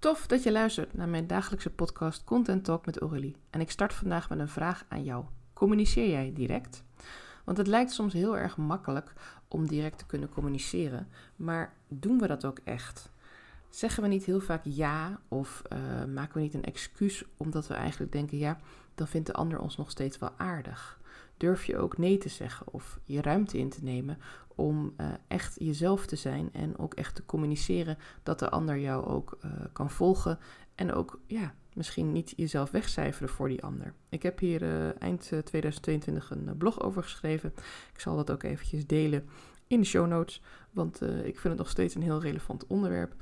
Tof dat je luistert naar mijn dagelijkse podcast Content Talk met Aurélie. En ik start vandaag met een vraag aan jou. Communiceer jij direct? Want het lijkt soms heel erg makkelijk om direct te kunnen communiceren, maar doen we dat ook echt? Zeggen we niet heel vaak ja of uh, maken we niet een excuus omdat we eigenlijk denken ja, dan vindt de ander ons nog steeds wel aardig? Durf je ook nee te zeggen of je ruimte in te nemen om uh, echt jezelf te zijn en ook echt te communiceren dat de ander jou ook uh, kan volgen en ook ja, misschien niet jezelf wegcijferen voor die ander. Ik heb hier eind 2022 een blog over geschreven. Ik zal dat ook eventjes delen in de show notes, want ik vind het nog steeds een heel relevant onderwerp.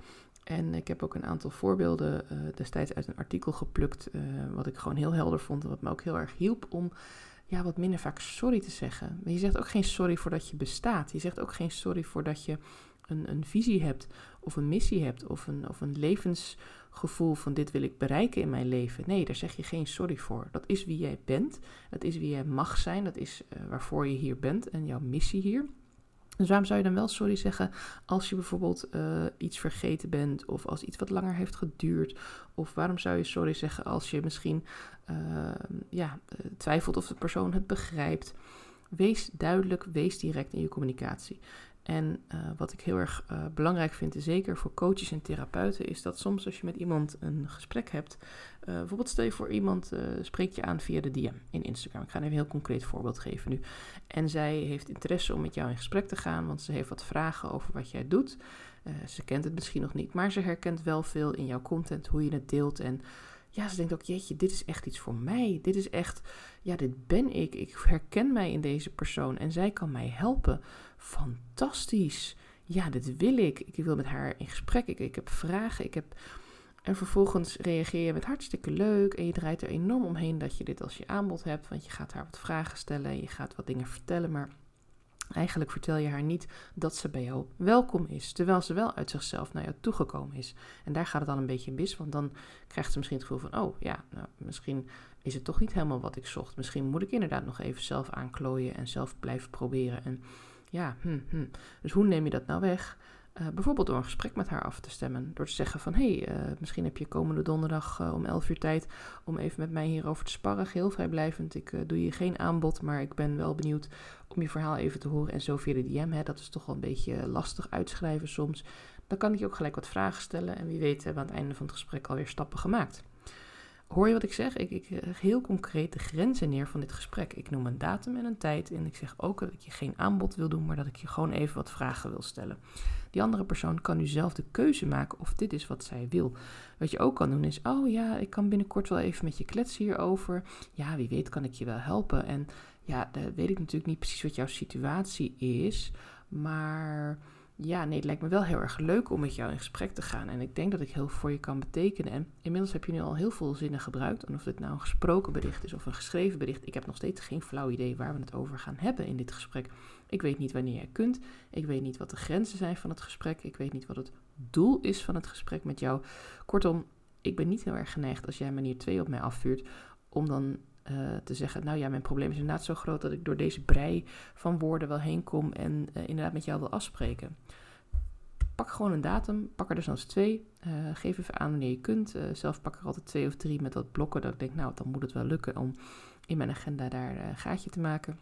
En ik heb ook een aantal voorbeelden destijds uit een artikel geplukt, wat ik gewoon heel helder vond en wat me ook heel erg hielp om ja, wat minder vaak sorry te zeggen. Maar je zegt ook geen sorry voordat je bestaat. Je zegt ook geen sorry voordat je een, een visie hebt of een missie hebt of een, of een levensgevoel van dit wil ik bereiken in mijn leven. Nee, daar zeg je geen sorry voor. Dat is wie jij bent. Dat is wie jij mag zijn. Dat is uh, waarvoor je hier bent en jouw missie hier. Dus waarom zou je dan wel sorry zeggen als je bijvoorbeeld uh, iets vergeten bent of als iets wat langer heeft geduurd? Of waarom zou je sorry zeggen als je misschien uh, ja, twijfelt of de persoon het begrijpt? Wees duidelijk, wees direct in je communicatie. En uh, wat ik heel erg uh, belangrijk vind, zeker voor coaches en therapeuten, is dat soms als je met iemand een gesprek hebt, uh, bijvoorbeeld stel je voor iemand spreekt je aan via de DM in Instagram. Ik ga even een heel concreet voorbeeld geven nu. En zij heeft interesse om met jou in gesprek te gaan, want ze heeft wat vragen over wat jij doet. ze kent het misschien nog niet, maar ze herkent wel veel in jouw content, hoe je het deelt en ja, ze denkt ook, jeetje, dit is echt iets voor mij. Dit is echt, ja, dit ben ik. Ik herken mij in deze persoon en zij kan mij helpen. Fantastisch. Ja, dit wil ik. Ik wil met haar in gesprek. Ik, ik heb vragen. Ik heb... En vervolgens reageer je met hartstikke leuk en je draait er enorm omheen dat je dit als je aanbod hebt, want je gaat haar wat vragen stellen en je gaat wat dingen vertellen, maar Eigenlijk vertel je haar niet dat ze bij jou welkom is, terwijl ze wel uit zichzelf naar jou toegekomen is. En daar gaat het dan een beetje mis, want dan krijgt ze misschien het gevoel van: oh ja, nou, misschien is het toch niet helemaal wat ik zocht. Misschien moet ik inderdaad nog even zelf aanklooien en zelf blijven proberen. En ja, hm, hm. dus hoe neem je dat nou weg? Uh, bijvoorbeeld door een gesprek met haar af te stemmen. Door te zeggen van, hé, hey, uh, misschien heb je komende donderdag uh, om 11 uur tijd om even met mij hierover te sparren. Heel vrijblijvend. Ik doe je geen aanbod, maar ik ben wel benieuwd om je verhaal even te horen. En zo via de DM, hè, dat is toch wel een beetje lastig uitschrijven soms. Dan kan ik je ook gelijk wat vragen stellen. En wie weet hebben we aan het einde van het gesprek alweer stappen gemaakt. Hoor je wat ik zeg? Ik, ik leg heel concreet de grenzen neer van dit gesprek. Ik noem een datum en een tijd. En ik zeg ook dat ik je geen aanbod wil doen, maar dat ik je gewoon even wat vragen wil stellen. Die andere persoon kan nu zelf de keuze maken of dit is wat zij wil. Wat je ook kan doen is: Oh ja, ik kan binnenkort wel even met je kletsen hierover. Ja, wie weet kan ik je wel helpen. En ja, dan weet ik natuurlijk niet precies wat jouw situatie is. Maar ja, nee, het lijkt me wel heel erg leuk om met jou in gesprek te gaan. En ik denk dat ik heel veel voor je kan betekenen. En inmiddels heb je nu al heel veel zinnen gebruikt. En of dit nou een gesproken bericht is of een geschreven bericht. Ik heb nog steeds geen flauw idee waar we het over gaan hebben in dit gesprek. Ik weet niet wanneer jij kunt. Ik weet niet wat de grenzen zijn van het gesprek. Ik weet niet wat het doel is van het gesprek met jou. Kortom, ik ben niet heel erg geneigd als jij manier 2 op mij afvuurt. Om dan uh, te zeggen, nou ja, mijn probleem is inderdaad zo groot dat ik door deze brei van woorden wel heen kom en uh, inderdaad met jou wil afspreken. Pak gewoon een datum, pak er dus eens twee. Uh, geef even aan wanneer je kunt. zelf pak er altijd twee of drie met dat blokken. Dat ik denk, nou, dan moet het wel lukken om in mijn agenda daar een gaatje te maken.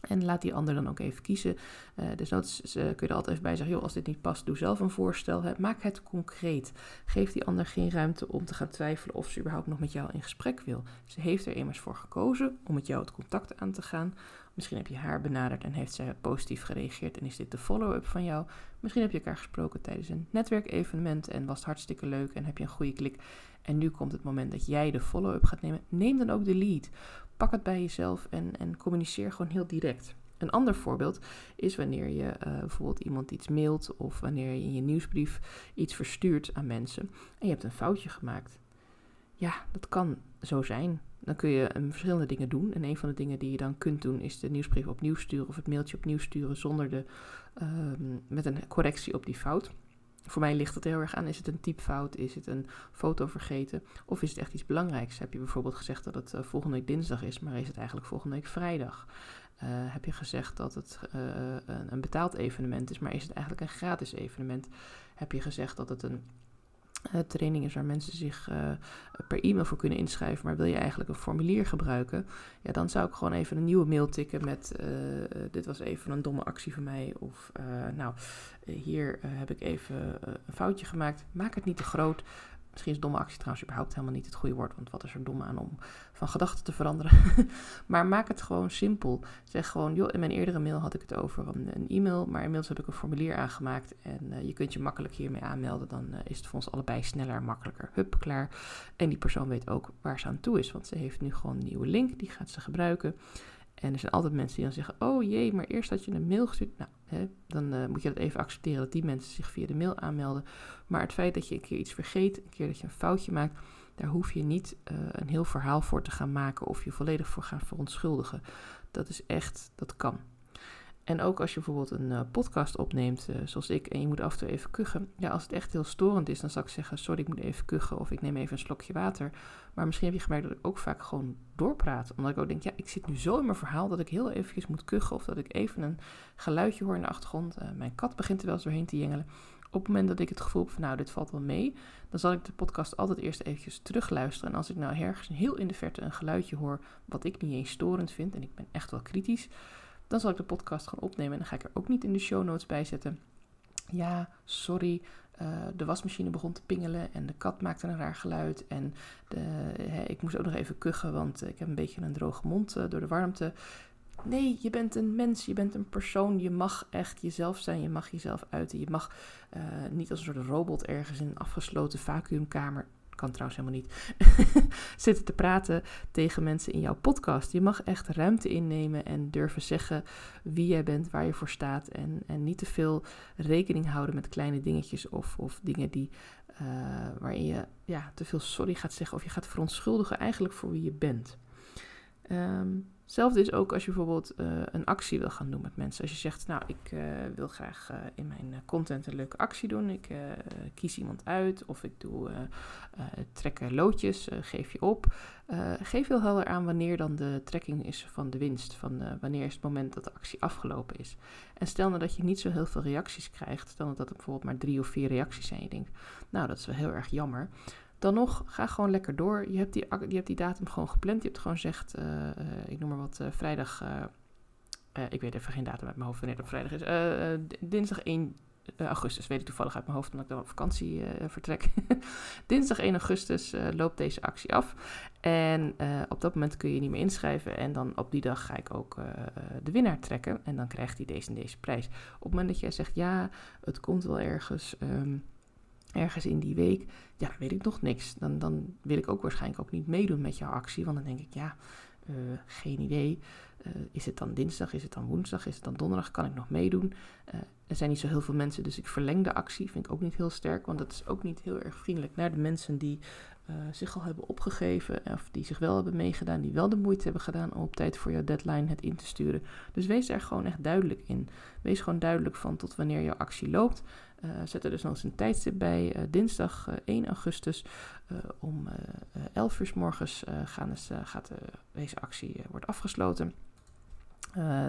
En laat die ander dan ook even kiezen. Uh, dus dat kun je er altijd even bij zeggen, joh, als dit niet past, doe zelf een voorstel. Hè. Maak het concreet. Geef die ander geen ruimte om te gaan twijfelen of ze überhaupt nog met jou in gesprek wil. Ze heeft er immers voor gekozen om met jou het contact aan te gaan. Misschien heb je haar benaderd en heeft zij positief gereageerd en is dit de follow-up van jou. Misschien heb je elkaar gesproken tijdens een netwerkevenement en was het hartstikke leuk en heb je een goede klik. En nu komt het moment dat jij de follow-up gaat nemen. Neem dan ook de lead. Pak het bij jezelf en, en communiceer gewoon heel direct. Een ander voorbeeld is wanneer je uh, bijvoorbeeld iemand iets mailt of wanneer je in je nieuwsbrief iets verstuurt aan mensen en je hebt een foutje gemaakt. Ja, dat kan zo zijn. Dan kun je um, verschillende dingen doen. En een van de dingen die je dan kunt doen is de nieuwsbrief opnieuw sturen of het mailtje opnieuw sturen zonder de, uh, met een correctie op die fout. Voor mij ligt het heel erg aan, is het een typfout, is het een foto vergeten of is het echt iets belangrijks? Heb je bijvoorbeeld gezegd dat het uh, volgende week dinsdag is, maar is het eigenlijk volgende week vrijdag? Uh, heb je gezegd dat het uh, een, een, betaald evenement is, maar is het eigenlijk een gratis evenement? Heb je gezegd dat het een uh, trainingen waar mensen zich uh, per e-mail voor kunnen inschrijven, maar wil je eigenlijk een formulier gebruiken, ja, dan zou ik gewoon even een nieuwe mail tikken met uh, dit was even een domme actie van mij of nou, hier heb ik even een foutje gemaakt. Maak het niet te groot. Misschien is domme actie trouwens überhaupt helemaal niet het goede woord, want wat is er dom aan om van gedachten te veranderen? maar maak het gewoon simpel. Zeg gewoon, joh, in mijn eerdere mail had ik het over een, e-mail, maar inmiddels heb ik een formulier aangemaakt en uh, je kunt je makkelijk hiermee aanmelden. Dan uh, is het voor ons allebei sneller en makkelijker. Hup, klaar. En die persoon weet ook waar ze aan toe is, want ze heeft nu gewoon een nieuwe link, die gaat ze gebruiken. En er zijn altijd mensen die dan zeggen: Oh jee, maar eerst had je een mail gestuurd. Nou, hè, dan uh, moet je dat even accepteren dat die mensen zich via de mail aanmelden. Maar het feit dat je een keer iets vergeet, een keer dat je een foutje maakt, daar hoef je niet uh, een heel verhaal voor te gaan maken of je volledig voor gaan verontschuldigen. Dat is echt, dat kan. En ook als je bijvoorbeeld een uh, podcast opneemt, uh, zoals ik, en je moet af en toe even kuchen. Ja, als het echt heel storend is, dan zou ik zeggen: Sorry, ik moet even kuchen. Of ik neem even een slokje water. Maar misschien heb je gemerkt dat ik ook vaak gewoon doorpraat. Omdat ik ook denk: Ja, ik zit nu zo in mijn verhaal dat ik heel eventjes moet kuchen. Of dat ik even een geluidje hoor in de achtergrond. Uh, mijn kat begint er wel eens doorheen te jengelen. Op het moment dat ik het gevoel heb van nou, dit valt wel mee, dan zal ik de podcast altijd eerst eventjes terugluisteren. En als ik nou ergens heel in de verte een geluidje hoor wat ik niet eens storend vind, en ik ben echt wel kritisch, dan zal ik de podcast gaan opnemen en dan ga ik er ook niet in de show notes bij zetten. Ja, sorry, uh, de wasmachine begon te pingelen en de kat maakte een raar geluid. En de, hè, ik moest ook nog even kuchen, want ik heb een beetje een droge mond uh, door de warmte. Nee, je bent een mens, je bent een persoon. Je mag echt jezelf zijn, je mag jezelf uiten. Je mag uh, niet als een soort robot ergens in een afgesloten vacuümkamer kan trouwens helemaal niet, zitten te praten tegen mensen in jouw podcast. Je mag echt ruimte innemen en durven zeggen wie jij bent, waar je voor staat. En, en niet te veel rekening houden met kleine dingetjes of, of dingen die, uh, waarin je ja, te veel sorry gaat zeggen of je gaat verontschuldigen eigenlijk voor wie je bent. Um, Hetzelfde is ook als je bijvoorbeeld uh, een actie wil gaan doen met mensen. Als je zegt, nou, ik uh, wil graag uh, in mijn content een leuke actie doen. Ik kies iemand uit of ik doe trekken loodjes, geef je op. geef heel helder aan wanneer dan de trekking is van de winst. Van wanneer is het moment dat de actie afgelopen is. En stel nou dat je niet zo heel veel reacties krijgt. Nou dat er bijvoorbeeld maar drie of vier reacties zijn. Je denkt, nou, dat is wel heel erg jammer. Dan nog, ga gewoon lekker door. Je hebt die, je hebt die datum gewoon gepland. Je hebt gewoon gezegd, uh, uh, ik noem maar wat, uh, vrijdag. ik weet even geen datum uit mijn hoofd wanneer het vrijdag is. dinsdag 1 augustus, weet ik toevallig uit mijn hoofd, omdat ik dan op vakantie vertrek. dinsdag 1 augustus loopt deze actie af. En op dat moment kun je niet meer inschrijven. En dan op die dag ga ik ook de winnaar trekken. En dan krijgt hij deze en deze prijs. Op het moment dat jij zegt, ja, het komt wel ergens. Um, ergens in die week, ja, weet ik nog niks. Dan, dan wil ik ook waarschijnlijk ook niet meedoen met jouw actie, want dan denk ik, ja, uh, geen idee. Uh, is het dan dinsdag, is het dan woensdag, is het dan donderdag, kan ik nog meedoen? Uh, er zijn niet zo heel veel mensen, dus ik verleng de actie, vind ik ook niet heel sterk, want dat is ook niet heel erg vriendelijk naar de mensen die zich al hebben opgegeven of die zich wel hebben meegedaan, die wel de moeite hebben gedaan om op tijd voor jouw deadline het in te sturen. Dus wees daar gewoon echt duidelijk in. Wees gewoon duidelijk van tot wanneer jouw actie loopt. Uh, zet er dus nog eens een tijdstip bij. Uh, dinsdag uh, 1 augustus om 11 uur s morgens gaan dus, gaat deze actie wordt afgesloten.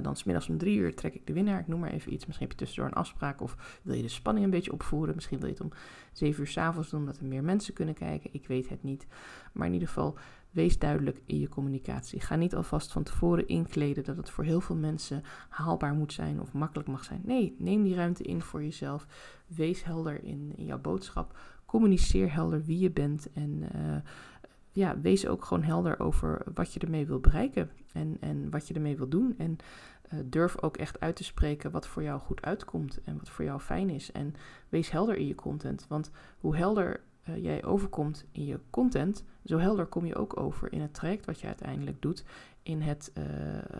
dan smiddags om 3 uur trek ik de winnaar. Ik noem maar even iets. Misschien heb je tussendoor een afspraak of wil je de spanning een beetje opvoeren. Misschien wil je het om 7 uur s avonds doen, dat er meer mensen kunnen kijken. Ik weet het niet. Maar in ieder geval, Wees duidelijk in je communicatie. Ga niet alvast van tevoren inkleden dat het voor heel veel mensen haalbaar moet zijn of makkelijk mag zijn. Nee, neem die ruimte in voor jezelf. Wees helder in, in jouw boodschap. Communiceer helder wie je bent en uh, ja, wees ook gewoon helder over wat je ermee wil bereiken en, en wat je ermee wil doen. En uh, durf ook echt uit te spreken wat voor jou goed uitkomt en wat voor jou fijn is. En wees helder in je content, want hoe helder uh, jij overkomt in je content, zo helder kom je ook over in het traject wat je uiteindelijk doet. In het, uh,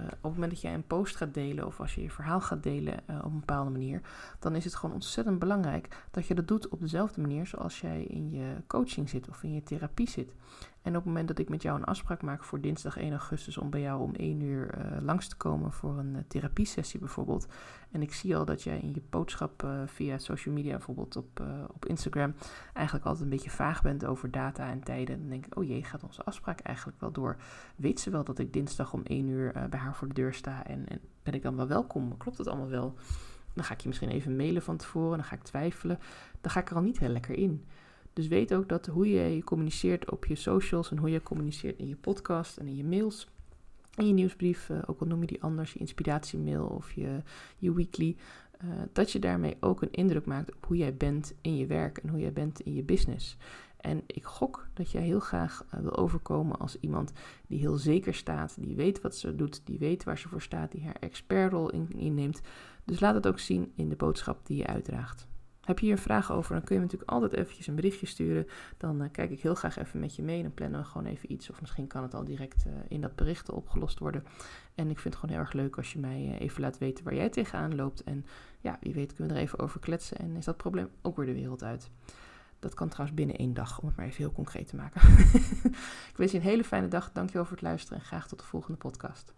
op het moment dat jij een post gaat delen of als je je verhaal gaat delen uh, op een bepaalde manier, dan is het gewoon ontzettend belangrijk dat je dat doet op dezelfde manier zoals jij in je coaching zit of in je therapie zit. En op het moment dat ik met jou een afspraak maak voor dinsdag 1 augustus om bij jou om 1 uur uh, langs te komen voor een therapiesessie bijvoorbeeld. En ik zie al dat jij in je boodschap via social media, bijvoorbeeld op, op Instagram, eigenlijk altijd een beetje vaag bent over data en tijden. Dan denk ik, oh jee, gaat onze afspraak eigenlijk wel door? Weet ze wel dat ik dinsdag om 1 uur bij haar voor de deur sta en, en ben ik dan wel welkom? Klopt het allemaal wel? Dan ga ik je misschien even mailen van tevoren, dan ga ik twijfelen. Dan ga ik er al niet heel lekker in. Dus weet ook dat hoe je communiceert op je socials en hoe je communiceert in je podcast en in je mails, in je nieuwsbrief, uh, ook al noem je die anders, je inspiratiemail of je, je weekly, uh, dat je daarmee ook een indruk maakt op hoe jij bent in je werk en hoe jij bent in je business. En ik gok dat jij heel graag uh, wil overkomen als iemand die heel zeker staat, die weet wat ze doet, die weet waar ze voor staat, die haar expertrol in, inneemt. Dus laat het ook zien in de boodschap die je uitdraagt. Heb je hier vraag over, dan kun je me natuurlijk altijd eventjes een berichtje sturen. Dan uh, kijk ik heel graag even met je mee en plannen we gewoon even iets. Of misschien kan het al direct uh, in dat bericht opgelost worden. En ik vind het gewoon heel erg leuk als je mij even laat weten waar jij tegenaan loopt. En ja, wie weet kunnen we er even over kletsen en is dat probleem ook weer de wereld uit. Dat kan trouwens binnen één dag, om het maar even heel concreet te maken. ik wens je een hele fijne dag. Dankjewel voor het luisteren en graag tot de volgende podcast.